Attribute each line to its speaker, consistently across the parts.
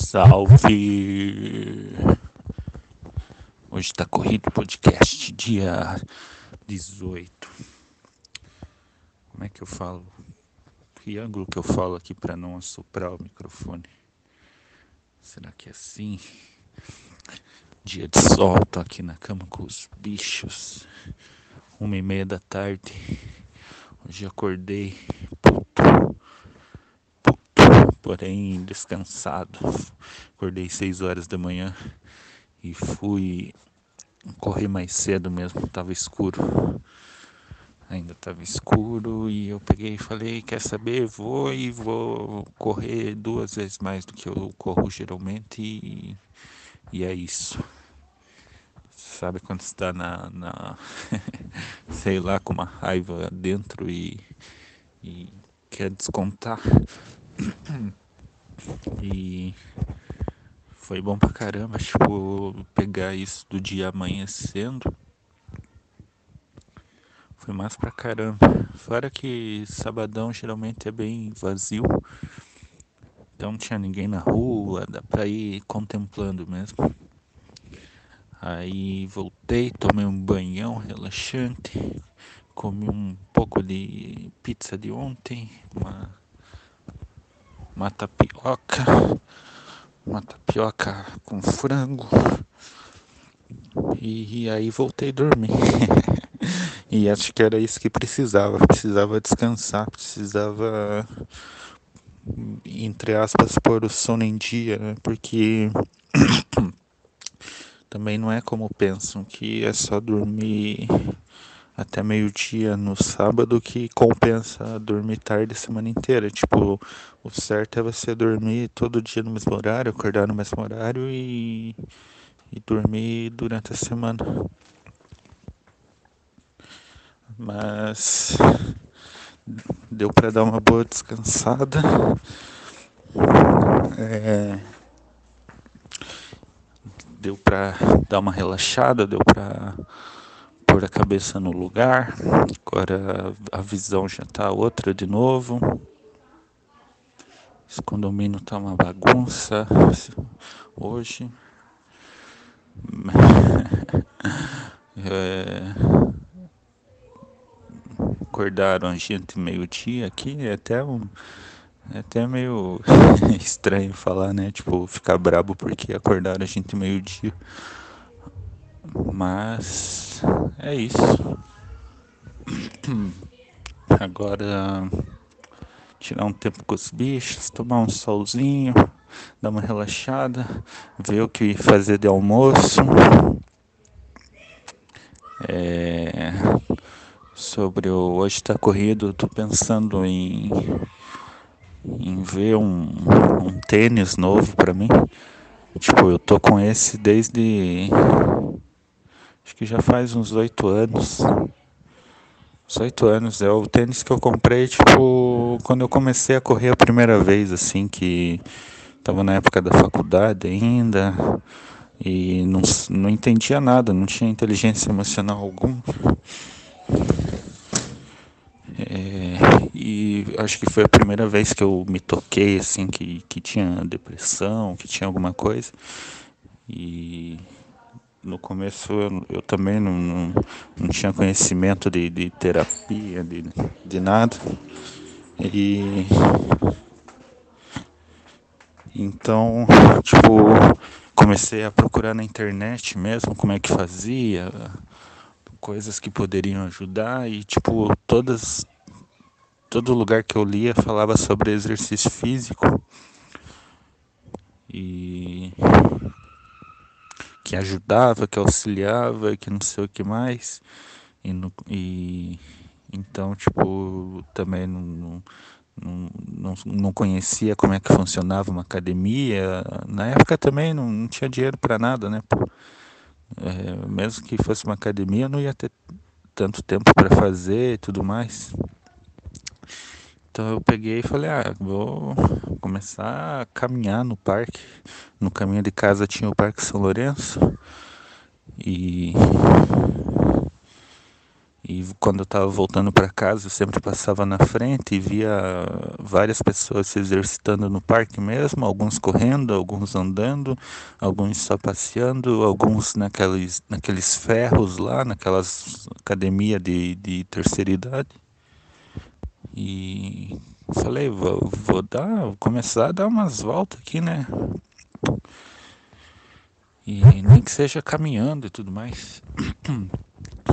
Speaker 1: Salve! Hoje tá corrido o podcast, dia 18. Como é que eu falo? Que ângulo que eu falo aqui para não assoprar o microfone? Será que é assim? Dia de sol, tô aqui na cama com os bichos. Uma e meia da tarde. Hoje acordei porém descansado. Acordei 6 horas da manhã e fui correr mais cedo mesmo, estava escuro. Ainda estava escuro e eu peguei e falei, quer saber, vou e vou correr duas vezes mais do que eu corro geralmente e, e é isso. Sabe quando está na, na sei lá, com uma raiva dentro e, e quer descontar? E foi bom pra caramba, tipo, pegar isso do dia amanhecendo. Foi massa pra caramba. Fora que sabadão geralmente é bem vazio. Então não tinha ninguém na rua, dá pra ir contemplando mesmo. Aí voltei, tomei um banhão relaxante, comi um pouco de pizza de ontem, uma uma tapioca, uma tapioca com frango. E, e aí voltei a dormir. e acho que era isso que precisava. Precisava descansar, precisava, entre aspas, pôr o sono em dia, né? Porque também não é como pensam que é só dormir até meio-dia no sábado que compensa dormir tarde a semana inteira. Tipo, o certo é você dormir todo dia no mesmo horário, acordar no mesmo horário e, e dormir durante a semana. Mas deu para dar uma boa descansada. É, deu para dar uma relaxada, deu para pôr a cabeça no lugar. Agora a visão já está outra de novo. Esse condomínio tá uma bagunça hoje. é... Acordaram a gente meio-dia aqui, é até um. É até meio estranho falar, né? Tipo, ficar brabo porque acordaram a gente meio-dia. Mas é isso. Agora tirar um tempo com os bichos, tomar um solzinho, dar uma relaxada, ver o que fazer de almoço. É, sobre o hoje está corrido, estou pensando em, em ver um, um tênis novo para mim. Tipo, eu tô com esse desde acho que já faz uns oito anos. 18 anos. É o tênis que eu comprei, tipo, quando eu comecei a correr a primeira vez, assim, que tava na época da faculdade ainda. E não, não entendia nada, não tinha inteligência emocional alguma. É, e acho que foi a primeira vez que eu me toquei, assim, que, que tinha depressão, que tinha alguma coisa. E no começo eu, eu também não, não, não, tinha conhecimento de, de terapia, de, de nada. E então, tipo, comecei a procurar na internet mesmo como é que fazia, coisas que poderiam ajudar e tipo, todas todo lugar que eu lia falava sobre exercício físico. E que ajudava, que auxiliava, que não sei o que mais. E, no, e então, tipo, também não, não, não, não conhecia como é que funcionava uma academia. Na época também não, não tinha dinheiro para nada, né? Pô, é, mesmo que fosse uma academia, não ia ter tanto tempo para fazer e tudo mais. Então eu peguei e falei, ah, vou começar a caminhar no parque. No caminho de casa tinha o Parque São Lourenço. E E quando eu estava voltando para casa, eu sempre passava na frente e via várias pessoas se exercitando no parque mesmo, alguns correndo, alguns andando, alguns só passeando, alguns naqueles, naqueles ferros lá, naquelas academia de, de terceira idade. E falei, vou, vou dar, vou começar a dar umas voltas aqui, né? E nem que seja caminhando e tudo mais.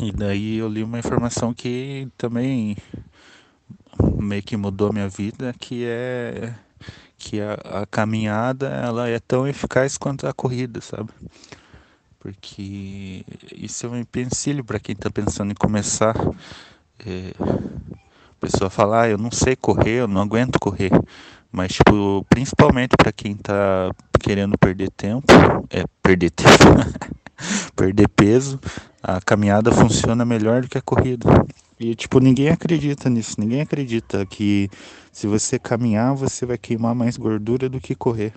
Speaker 1: E daí eu li uma informação que também meio que mudou minha vida, que é que a, a caminhada ela é tão eficaz quanto a corrida, sabe? Porque isso é um empecilho para quem está pensando em começar. É, a pessoa fala, ah, eu não sei correr, eu não aguento correr. Mas, tipo, principalmente para quem está querendo perder tempo, é perder tempo, perder peso, a caminhada funciona melhor do que a corrida. E tipo, ninguém acredita nisso, ninguém acredita que se você caminhar, você vai queimar mais gordura do que correr.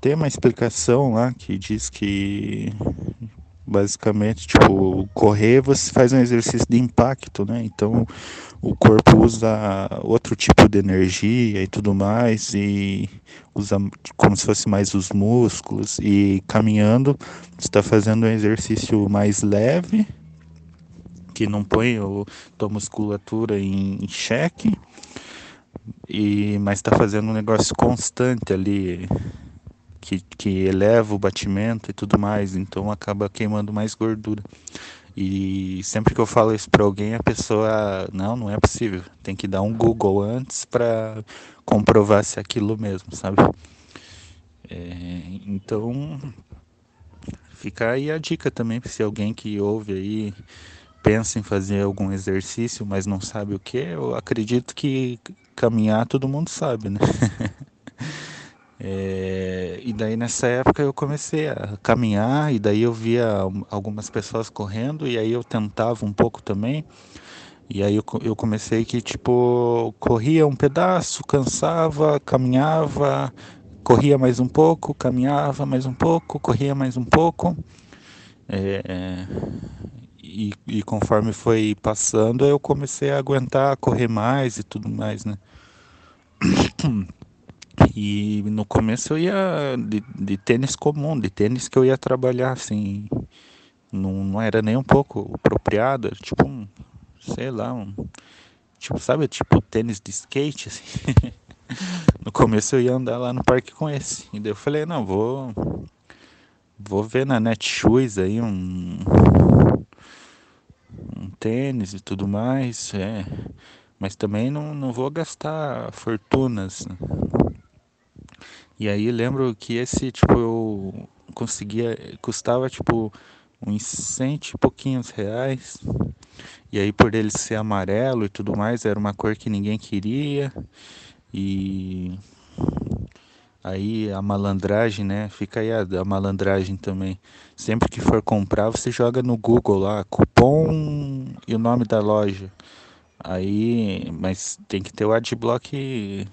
Speaker 1: Tem uma explicação lá que diz que basicamente, tipo, correr você faz um exercício de impacto, né? Então, o corpo usa outro tipo de energia e tudo mais e usa como se fosse mais os músculos e caminhando está fazendo um exercício mais leve que não põe o, tua musculatura em, em xeque e mas está fazendo um negócio constante ali que, que eleva o batimento e tudo mais então acaba queimando mais gordura e sempre que eu falo isso para alguém, a pessoa, não, não é possível. Tem que dar um Google antes para comprovar se é aquilo mesmo, sabe? É, então, fica aí a dica também, se alguém que ouve aí pensa em fazer algum exercício, mas não sabe o que, eu acredito que caminhar todo mundo sabe, né? É, e daí nessa época eu comecei a caminhar e daí eu via algumas pessoas correndo e aí eu tentava um pouco também. E aí eu, eu comecei que tipo corria um pedaço, cansava, caminhava, corria mais um pouco, caminhava mais um pouco, corria mais um pouco. É, e, e conforme foi passando eu comecei a aguentar correr mais e tudo mais, né? E no começo eu ia de, de tênis comum, de tênis que eu ia trabalhar assim. Não, não era nem um pouco apropriado, tipo um, sei lá, um. Tipo, sabe, tipo tênis de skate, assim. no começo eu ia andar lá no parque com esse. E daí eu falei, não, vou. Vou ver na Netshoes aí um. Um tênis e tudo mais. É. Mas também não, não vou gastar fortunas. E aí lembro que esse, tipo, eu conseguia, custava tipo uns cento e pouquinhos reais. E aí por ele ser amarelo e tudo mais, era uma cor que ninguém queria. E aí a malandragem, né? Fica aí a, a malandragem também. Sempre que for comprar, você joga no Google lá, cupom e o nome da loja. Aí, mas tem que ter o adblock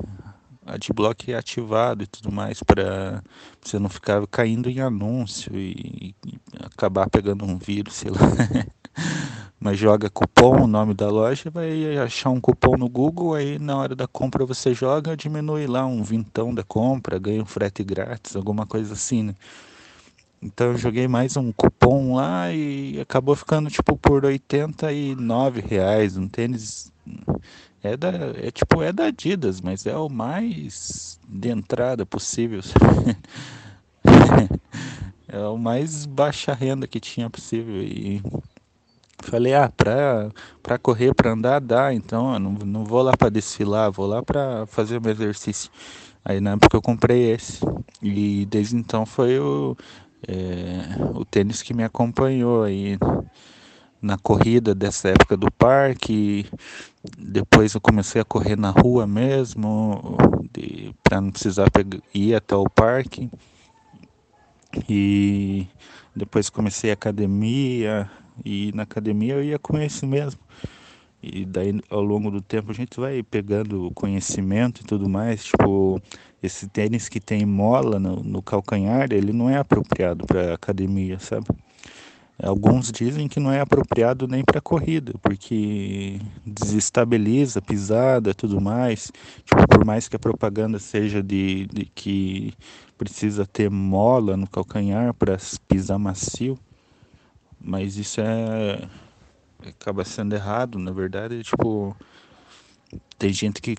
Speaker 1: adblock ativado e tudo mais para você não ficar caindo em anúncio e, e acabar pegando um vírus, sei lá. Mas joga cupom, o nome da loja, vai achar um cupom no Google, aí na hora da compra você joga, diminui lá um vintão da compra, ganha um frete grátis, alguma coisa assim, né? Então eu joguei mais um cupom lá e acabou ficando tipo por 89 reais, um tênis é da é tipo é da Adidas, mas é o mais de entrada possível. é o mais baixa renda que tinha possível e falei, ah, para para correr, para andar dá, então eu não, não vou lá para desfilar, vou lá para fazer meu exercício. Aí na época eu comprei esse e desde então foi o é, o tênis que me acompanhou aí na corrida dessa época do parque. Depois eu comecei a correr na rua mesmo, para não precisar pegar, ir até o parque. E depois comecei a academia, e na academia eu ia com esse mesmo. E daí ao longo do tempo a gente vai pegando conhecimento e tudo mais. Tipo, esse tênis que tem mola no, no calcanhar, ele não é apropriado para academia, sabe? Alguns dizem que não é apropriado nem para corrida, porque desestabiliza pisada, tudo mais. Tipo, por mais que a propaganda seja de, de que precisa ter mola no calcanhar para pisar macio, mas isso é acaba sendo errado, na verdade, tipo, tem gente que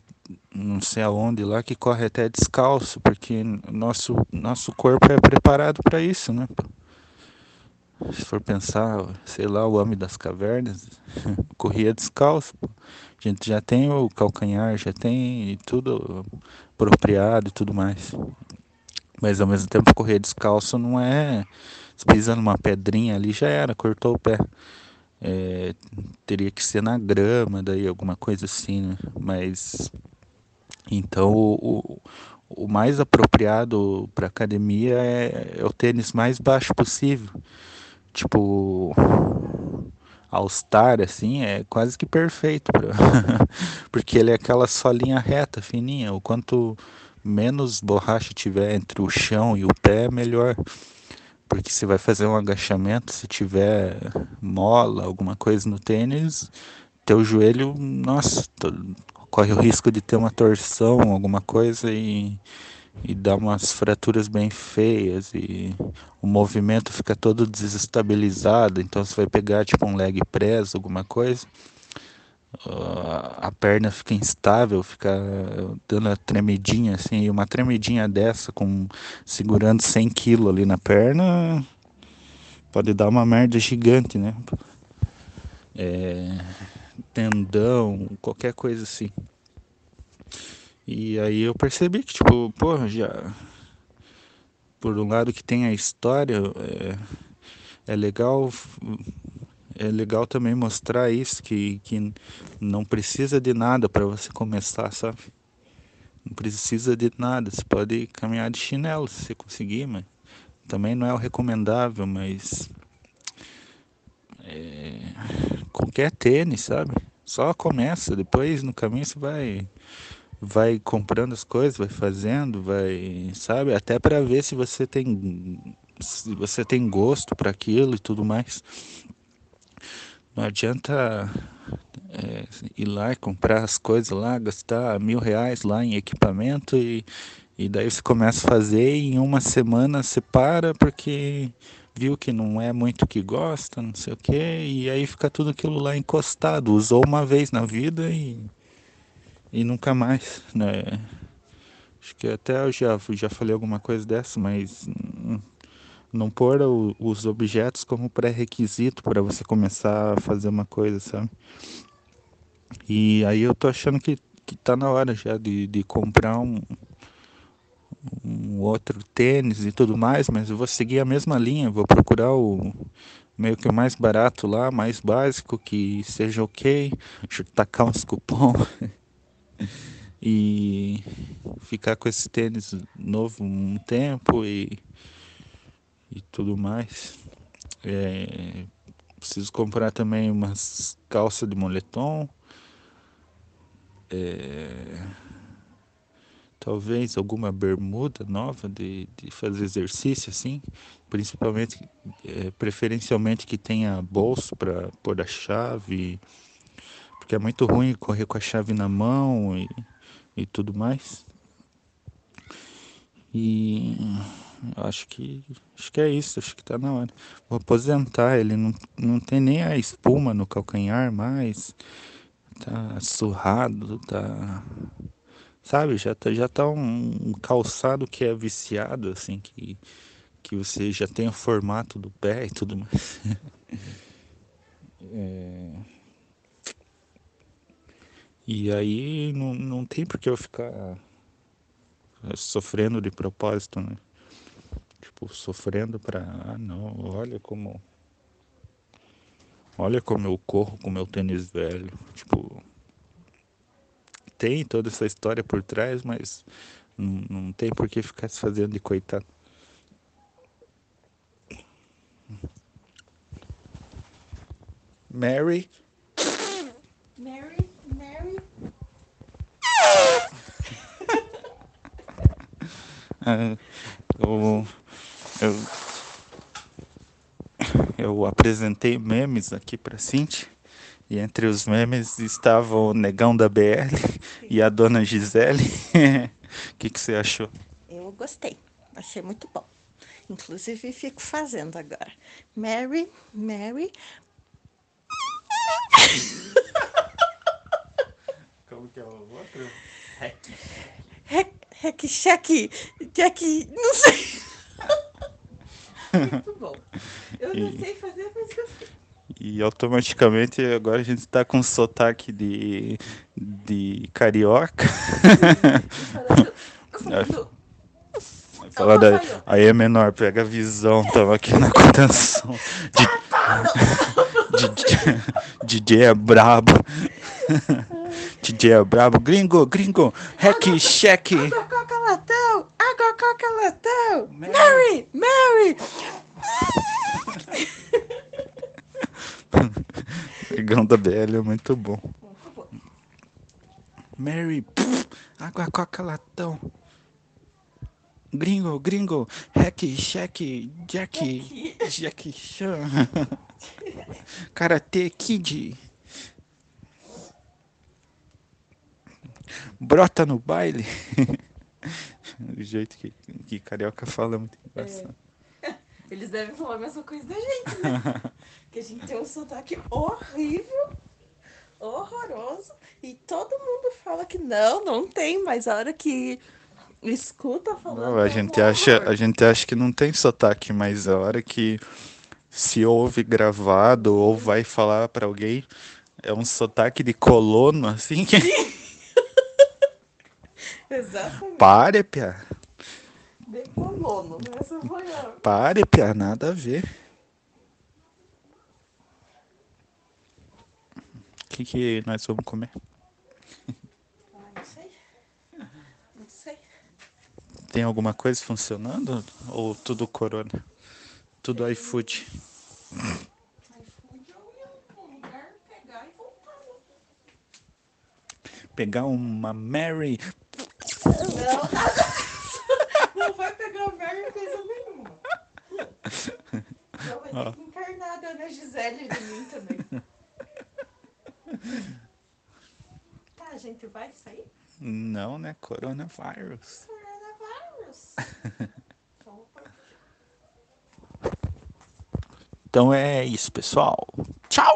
Speaker 1: não sei aonde lá que corre até descalço, porque nosso nosso corpo é preparado para isso, né? Se for pensar, sei lá, o homem das cavernas corria descalço. A gente já tem o calcanhar, já tem tudo apropriado e tudo mais. Mas ao mesmo tempo correr descalço não é. Se pisa numa pedrinha ali já era, cortou o pé. É, teria que ser na grama, daí alguma coisa assim, né? Mas então o, o mais apropriado para academia é, é o tênis mais baixo possível. Tipo, All Star, assim, é quase que perfeito. Pra... Porque ele é aquela solinha reta, fininha. O quanto menos borracha tiver entre o chão e o pé, melhor. Porque você vai fazer um agachamento, se tiver mola, alguma coisa no tênis, teu joelho, nossa, corre o risco de ter uma torção, alguma coisa e, e dar umas fraturas bem feias e o movimento fica todo desestabilizado, então você vai pegar tipo um leg press, alguma coisa, a perna fica instável, fica dando a tremidinha assim, e uma tremidinha dessa com segurando 100 kg ali na perna pode dar uma merda gigante, né? É, tendão, qualquer coisa assim. E aí eu percebi que tipo, porra, já por um lado que tem a história, é, é legal é legal também mostrar isso, que, que não precisa de nada para você começar, sabe? Não precisa de nada, você pode caminhar de chinelo se você conseguir, mas também não é o recomendável, mas é, qualquer tênis, sabe? Só começa, depois no caminho você vai vai comprando as coisas, vai fazendo, vai, sabe? Até para ver se você tem se você tem gosto para aquilo e tudo mais. Não adianta é, ir lá e comprar as coisas lá, gastar mil reais lá em equipamento e, e daí você começa a fazer e em uma semana você para porque viu que não é muito que gosta, não sei o que, e aí fica tudo aquilo lá encostado. Usou uma vez na vida e, e nunca mais, né? Acho que até eu já, já falei alguma coisa dessa, mas hum, não pôr o, os objetos como pré-requisito para você começar a fazer uma coisa, sabe? E aí eu tô achando que, que tá na hora já de, de comprar um, um outro tênis e tudo mais, mas eu vou seguir a mesma linha, vou procurar o meio que o mais barato lá, mais básico, que seja ok, tacar uns cupom e ficar com esse tênis novo um tempo e e tudo mais. É, preciso comprar também umas calças de moletom. É, talvez alguma bermuda nova de, de fazer exercício assim, principalmente, é, preferencialmente que tenha bolso para pôr a chave, porque é muito ruim correr com a chave na mão e, e tudo mais. E acho que acho que é isso, acho que tá na hora. Vou aposentar, ele não, não tem nem a espuma no calcanhar mais. Tá surrado, tá sabe, já tá já tá um, calçado que é viciado assim que que você já tem o formato do pé e tudo mais. é... E aí não, não tem por que eu ficar sofrendo de propósito, né? Tipo, sofrendo para, ah, não, olha como olha como eu corro com meu tênis velho, tipo, tem toda essa história por trás, mas não, não tem por que ficar se fazendo de coitado. Mary.
Speaker 2: Mary, Mary.
Speaker 1: Ah, eu, eu, eu apresentei memes aqui pra Cintia. E entre os memes estava o negão da BL e a dona Gisele. O que, que você achou?
Speaker 2: Eu gostei, achei muito bom. Inclusive fico fazendo agora. Mary, Mary.
Speaker 1: Como que é o outro?
Speaker 2: Rec, cheque, cheque, não sei. Muito bom. Eu não
Speaker 1: E-
Speaker 2: sei fazer, mas gostei.
Speaker 1: E automaticamente agora a gente tá com sotaque de, de carioca. Falar da, aí é menor, pega a visão, tava aqui na contenção. De, de, DJ é brabo. DJ é brabo. Gringo, gringo, hack, check.
Speaker 2: água coca latão, água coca latão. Mary, Mary.
Speaker 1: Ligão da BL é muito bom. Mary, puf, água, coca, latão. Gringo, gringo, hack, check, Jack, Jack Chan. Karate Kid. Brota no baile. Do jeito que, que carioca fala é muito engraçado.
Speaker 2: Eles devem falar a mesma coisa da gente, né? que a gente tem um sotaque horrível, horroroso, e todo mundo fala que não, não tem, mas a hora que escuta falando.
Speaker 1: Não, a
Speaker 2: é
Speaker 1: gente acha, a gente acha que não tem sotaque, mas a hora que se ouve gravado ou vai falar pra alguém, é um sotaque de colono, assim
Speaker 2: Exatamente.
Speaker 1: pare, pia,
Speaker 2: De colono, né? Essa foi a.
Speaker 1: pare, pia, nada a ver. O que que nós vamos comer?
Speaker 2: Ah, não sei. Não sei.
Speaker 1: Tem alguma coisa funcionando ou tudo corona? Tudo iFood.
Speaker 2: iFood eu ia lugar pegar e voltar.
Speaker 1: Pegar uma Mary,
Speaker 2: Não, Mary coisa nenhuma. Não vai ter que encarnar a dona Gisele de mim também. Tá, a gente vai sair?
Speaker 1: não, né? Coronavírus.
Speaker 2: Coronavírus.
Speaker 1: Então é isso, pessoal. Tchau!